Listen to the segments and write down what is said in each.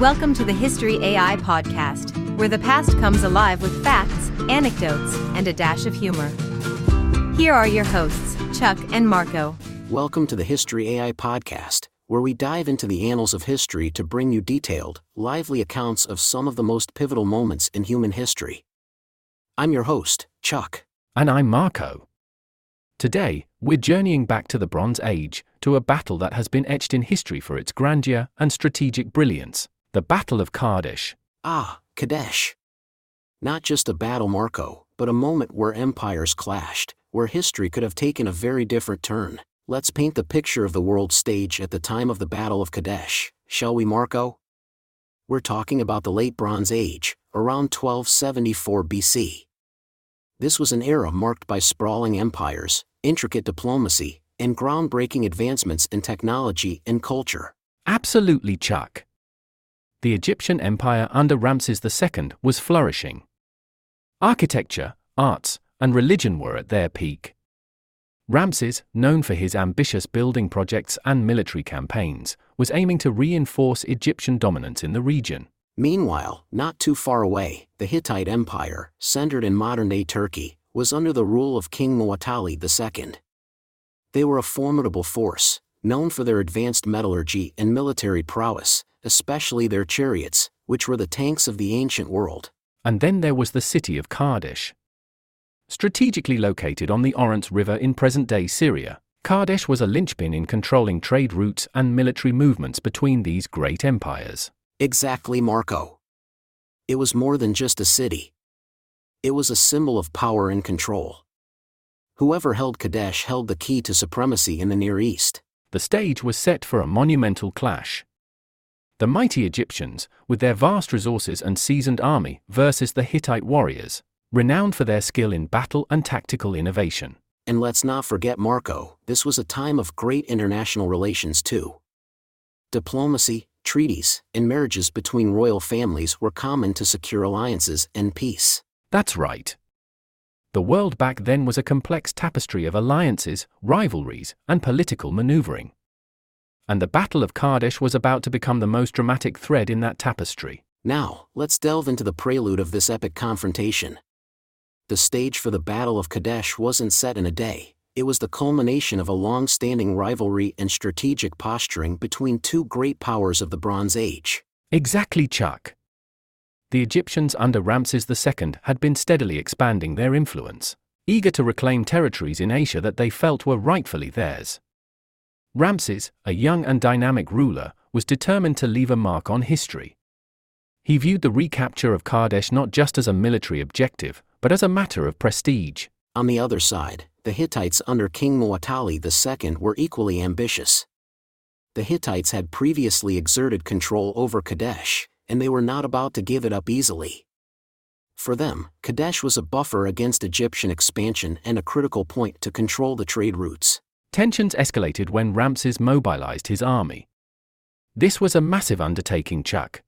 Welcome to the History AI podcast, where the past comes alive with facts, anecdotes, and a dash of humor. Here are your hosts, Chuck and Marco. Welcome to the History AI podcast, where we dive into the annals of history to bring you detailed, lively accounts of some of the most pivotal moments in human history. I'm your host, Chuck. And I'm Marco. Today, we're journeying back to the Bronze Age, to a battle that has been etched in history for its grandeur and strategic brilliance the Battle of Kadesh. Ah, Kadesh. Not just a battle, Marco, but a moment where empires clashed, where history could have taken a very different turn. Let's paint the picture of the world stage at the time of the Battle of Kadesh, shall we, Marco? We're talking about the late Bronze Age, around 1274 BC. This was an era marked by sprawling empires, intricate diplomacy, and groundbreaking advancements in technology and culture. Absolutely, Chuck the Egyptian empire under Ramses II was flourishing. Architecture, arts, and religion were at their peak. Ramses, known for his ambitious building projects and military campaigns, was aiming to reinforce Egyptian dominance in the region. Meanwhile, not too far away, the Hittite Empire, centered in modern day Turkey, was under the rule of King Muwatalli II. They were a formidable force, known for their advanced metallurgy and military prowess, especially their chariots, which were the tanks of the ancient world. And then there was the city of Kadesh. Strategically located on the Orontes River in present day Syria, Kadesh was a linchpin in controlling trade routes and military movements between these great empires. Exactly, Marco. It was more than just a city. It was a symbol of power and control. Whoever held Kadesh held the key to supremacy in the Near East. The stage was set for a monumental clash. The mighty Egyptians, with their vast resources and seasoned army, versus the Hittite warriors, renowned for their skill in battle and tactical innovation. And let's not forget Marco, this was a time of great international relations too. Diplomacy, treaties, and marriages between royal families were common to secure alliances and peace. That's right. The world back then was a complex tapestry of alliances, rivalries, and political maneuvering and the Battle of Kadesh was about to become the most dramatic thread in that tapestry. Now, let's delve into the prelude of this epic confrontation. The stage for the Battle of Kadesh wasn't set in a day, it was the culmination of a long standing rivalry and strategic posturing between two great powers of the Bronze Age. Exactly, Chuck. The Egyptians under Ramses II had been steadily expanding their influence, eager to reclaim territories in Asia that they felt were rightfully theirs. Ramses, a young and dynamic ruler, was determined to leave a mark on history. He viewed the recapture of Kadesh not just as a military objective, but as a matter of prestige. On the other side, the Hittites under King Muwatalli II were equally ambitious. The Hittites had previously exerted control over Kadesh, and they were not about to give it up easily. For them, Kadesh was a buffer against Egyptian expansion and a critical point to control the trade routes. Tensions escalated when Ramses mobilized his army. This was a massive undertaking, Chuck.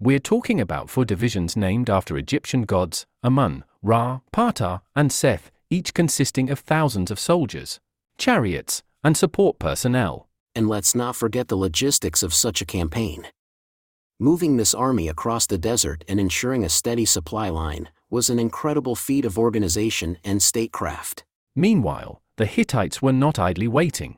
We're talking about four divisions named after Egyptian gods Amun, Ra, Ptah, and Seth, each consisting of thousands of soldiers, chariots, and support personnel. And let's not forget the logistics of such a campaign. Moving this army across the desert and ensuring a steady supply line was an incredible feat of organization and statecraft. Meanwhile, the Hittites were not idly waiting.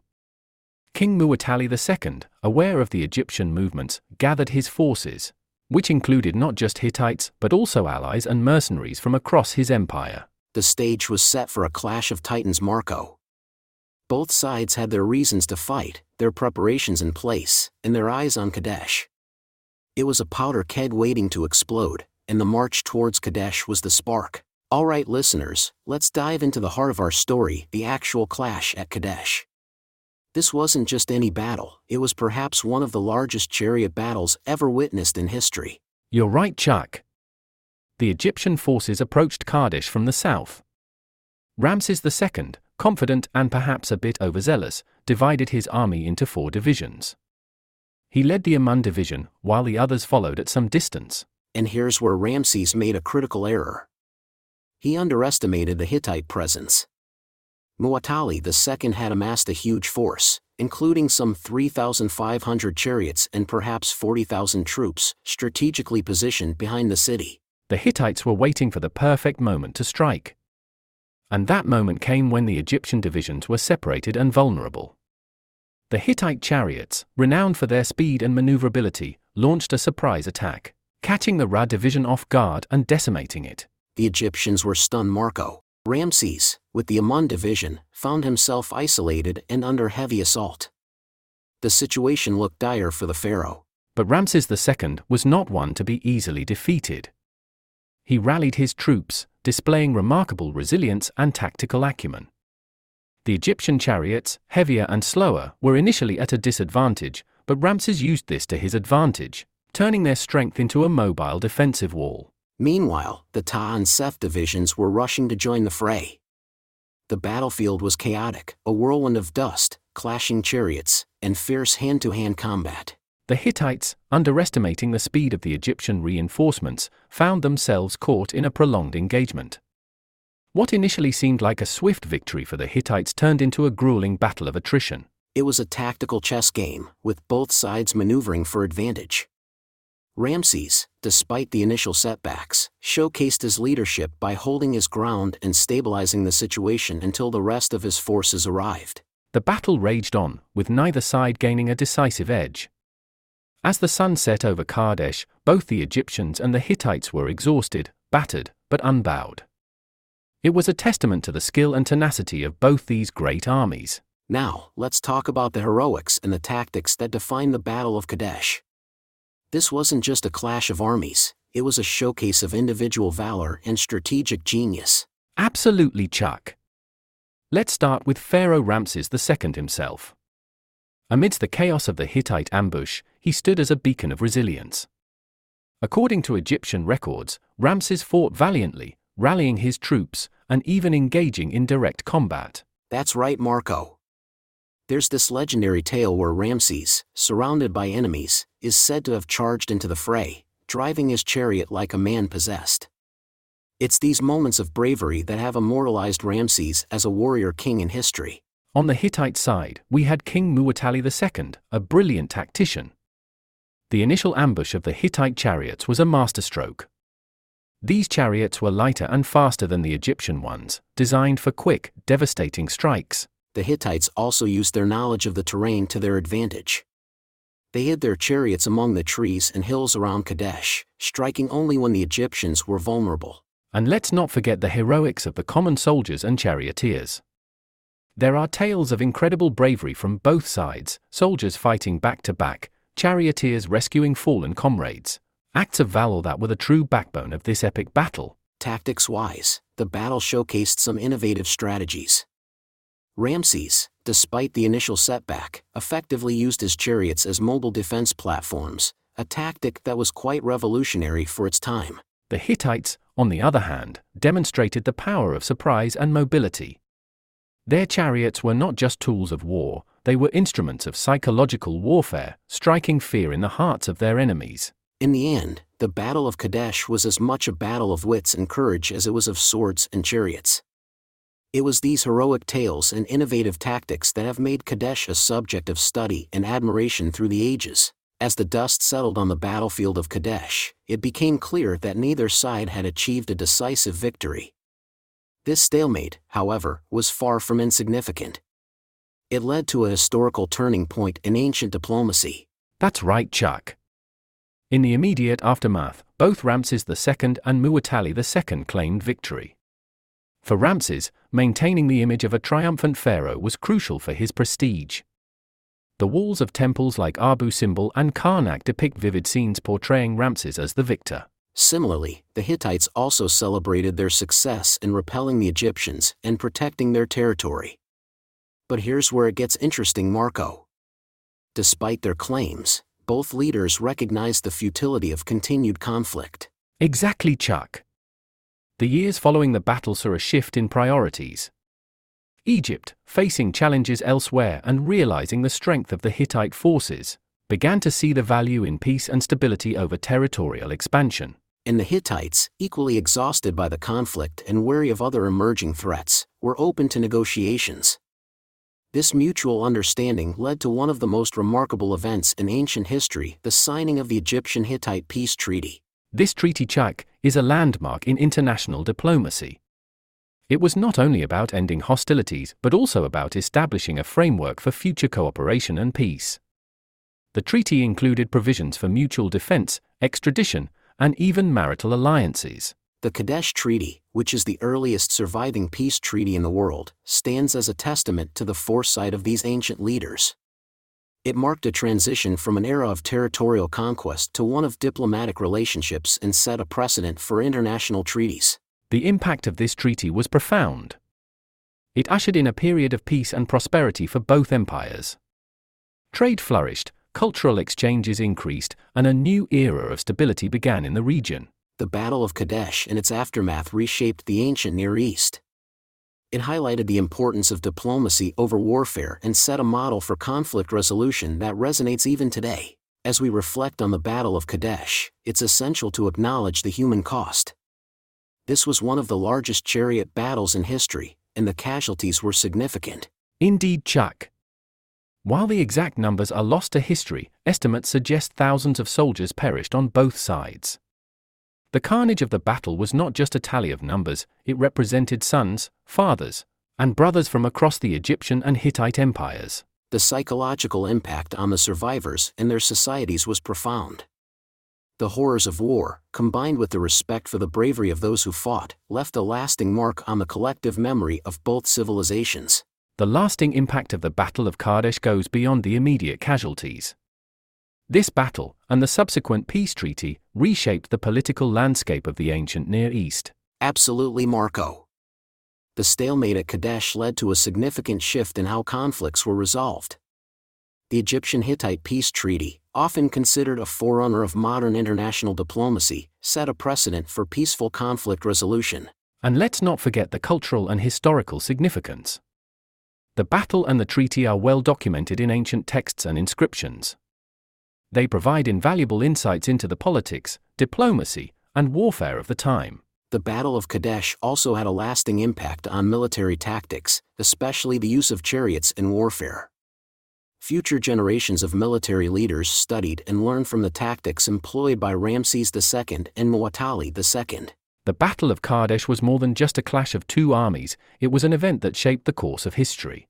King Muwatalli II, aware of the Egyptian movements, gathered his forces, which included not just Hittites but also allies and mercenaries from across his empire. The stage was set for a clash of titans Marco. Both sides had their reasons to fight, their preparations in place, and their eyes on Kadesh. It was a powder keg waiting to explode, and the march towards Kadesh was the spark. Alright, listeners, let's dive into the heart of our story the actual clash at Kadesh. This wasn't just any battle, it was perhaps one of the largest chariot battles ever witnessed in history. You're right, Chuck. The Egyptian forces approached Kadesh from the south. Ramses II, confident and perhaps a bit overzealous, divided his army into four divisions. He led the Amun division, while the others followed at some distance. And here's where Ramses made a critical error he underestimated the Hittite presence. Muwatalli II had amassed a huge force, including some 3,500 chariots and perhaps 40,000 troops, strategically positioned behind the city. The Hittites were waiting for the perfect moment to strike. And that moment came when the Egyptian divisions were separated and vulnerable. The Hittite chariots, renowned for their speed and maneuverability, launched a surprise attack, catching the Ra division off guard and decimating it. The Egyptians were stunned Marco. Ramses, with the Amun division, found himself isolated and under heavy assault. The situation looked dire for the pharaoh. But Ramses II was not one to be easily defeated. He rallied his troops, displaying remarkable resilience and tactical acumen. The Egyptian chariots, heavier and slower, were initially at a disadvantage, but Ramses used this to his advantage, turning their strength into a mobile defensive wall. Meanwhile, the Ptah and Seth divisions were rushing to join the fray. The battlefield was chaotic, a whirlwind of dust, clashing chariots, and fierce hand to hand combat. The Hittites, underestimating the speed of the Egyptian reinforcements, found themselves caught in a prolonged engagement. What initially seemed like a swift victory for the Hittites turned into a grueling battle of attrition. It was a tactical chess game, with both sides maneuvering for advantage. Ramses, despite the initial setbacks, showcased his leadership by holding his ground and stabilizing the situation until the rest of his forces arrived. The battle raged on, with neither side gaining a decisive edge. As the sun set over Kadesh, both the Egyptians and the Hittites were exhausted, battered, but unbowed. It was a testament to the skill and tenacity of both these great armies. Now, let's talk about the heroics and the tactics that define the Battle of Kadesh. This wasn't just a clash of armies, it was a showcase of individual valor and strategic genius. Absolutely, Chuck. Let's start with Pharaoh Ramses II himself. Amidst the chaos of the Hittite ambush, he stood as a beacon of resilience. According to Egyptian records, Ramses fought valiantly, rallying his troops, and even engaging in direct combat. That's right, Marco. There's this legendary tale where Ramses, surrounded by enemies, is said to have charged into the fray, driving his chariot like a man possessed. It's these moments of bravery that have immortalized Ramses as a warrior king in history. On the Hittite side, we had King Muwatalli II, a brilliant tactician. The initial ambush of the Hittite chariots was a masterstroke. These chariots were lighter and faster than the Egyptian ones, designed for quick, devastating strikes. The Hittites also used their knowledge of the terrain to their advantage. They hid their chariots among the trees and hills around Kadesh, striking only when the Egyptians were vulnerable. And let's not forget the heroics of the common soldiers and charioteers. There are tales of incredible bravery from both sides, soldiers fighting back to back, charioteers rescuing fallen comrades. Acts of valor that were the true backbone of this epic battle. Tactics wise, the battle showcased some innovative strategies. Ramses, despite the initial setback, effectively used his chariots as mobile defense platforms, a tactic that was quite revolutionary for its time. The Hittites, on the other hand, demonstrated the power of surprise and mobility. Their chariots were not just tools of war, they were instruments of psychological warfare, striking fear in the hearts of their enemies. In the end, the Battle of Kadesh was as much a battle of wits and courage as it was of swords and chariots. It was these heroic tales and innovative tactics that have made Kadesh a subject of study and admiration through the ages. As the dust settled on the battlefield of Kadesh, it became clear that neither side had achieved a decisive victory. This stalemate, however, was far from insignificant. It led to a historical turning point in ancient diplomacy. That's right, Chuck. In the immediate aftermath, both Ramses II and Muwatalli II claimed victory. For Ramses, maintaining the image of a triumphant pharaoh was crucial for his prestige. The walls of temples like Abu Simbel and Karnak depict vivid scenes portraying Ramses as the victor. Similarly, the Hittites also celebrated their success in repelling the Egyptians and protecting their territory. But here's where it gets interesting, Marco. Despite their claims, both leaders recognized the futility of continued conflict. Exactly, Chuck. The years following the battle saw a shift in priorities. Egypt, facing challenges elsewhere and realizing the strength of the Hittite forces, began to see the value in peace and stability over territorial expansion. And the Hittites, equally exhausted by the conflict and wary of other emerging threats, were open to negotiations. This mutual understanding led to one of the most remarkable events in ancient history the signing of the Egyptian Hittite Peace Treaty. This treaty Chuck is a landmark in international diplomacy. It was not only about ending hostilities but also about establishing a framework for future cooperation and peace. The treaty included provisions for mutual defense, extradition, and even marital alliances. The Kadesh Treaty, which is the earliest surviving peace treaty in the world, stands as a testament to the foresight of these ancient leaders. It marked a transition from an era of territorial conquest to one of diplomatic relationships and set a precedent for international treaties. The impact of this treaty was profound. It ushered in a period of peace and prosperity for both empires. Trade flourished, cultural exchanges increased, and a new era of stability began in the region. The Battle of Kadesh and its aftermath reshaped the ancient Near East. It highlighted the importance of diplomacy over warfare and set a model for conflict resolution that resonates even today. As we reflect on the Battle of Kadesh, it's essential to acknowledge the human cost. This was one of the largest chariot battles in history, and the casualties were significant. Indeed, Chuck. While the exact numbers are lost to history, estimates suggest thousands of soldiers perished on both sides. The carnage of the battle was not just a tally of numbers, it represented sons, fathers, and brothers from across the Egyptian and Hittite empires. The psychological impact on the survivors and their societies was profound. The horrors of war, combined with the respect for the bravery of those who fought, left a lasting mark on the collective memory of both civilizations. The lasting impact of the Battle of Kadesh goes beyond the immediate casualties. This battle, and the subsequent peace treaty, reshaped the political landscape of the ancient Near East. Absolutely, Marco. The stalemate at Kadesh led to a significant shift in how conflicts were resolved. The Egyptian Hittite peace treaty, often considered a forerunner of modern international diplomacy, set a precedent for peaceful conflict resolution. And let's not forget the cultural and historical significance. The battle and the treaty are well documented in ancient texts and inscriptions. They provide invaluable insights into the politics, diplomacy, and warfare of the time. The Battle of Kadesh also had a lasting impact on military tactics, especially the use of chariots in warfare. Future generations of military leaders studied and learned from the tactics employed by Ramses II and Muwatalli II. The Battle of Kadesh was more than just a clash of two armies, it was an event that shaped the course of history.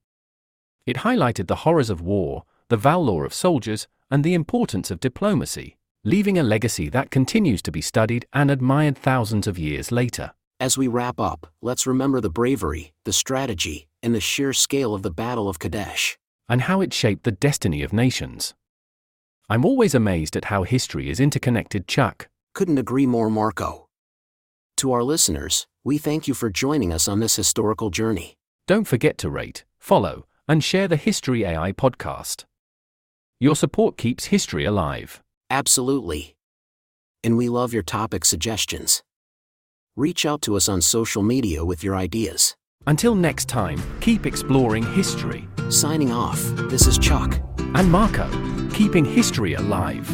It highlighted the horrors of war, the valor of soldiers, and the importance of diplomacy, leaving a legacy that continues to be studied and admired thousands of years later. As we wrap up, let's remember the bravery, the strategy, and the sheer scale of the Battle of Kadesh. And how it shaped the destiny of nations. I'm always amazed at how history is interconnected, Chuck. Couldn't agree more, Marco. To our listeners, we thank you for joining us on this historical journey. Don't forget to rate, follow, and share the History AI podcast. Your support keeps history alive. Absolutely. And we love your topic suggestions. Reach out to us on social media with your ideas. Until next time, keep exploring history. Signing off, this is Chuck. And Marco, keeping history alive.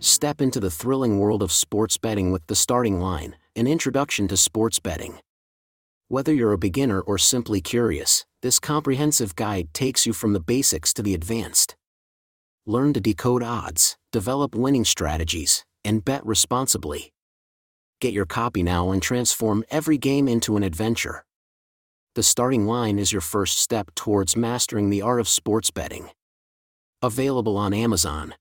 Step into the thrilling world of sports betting with the starting line an introduction to sports betting. Whether you're a beginner or simply curious, this comprehensive guide takes you from the basics to the advanced. Learn to decode odds, develop winning strategies, and bet responsibly. Get your copy now and transform every game into an adventure. The starting line is your first step towards mastering the art of sports betting. Available on Amazon.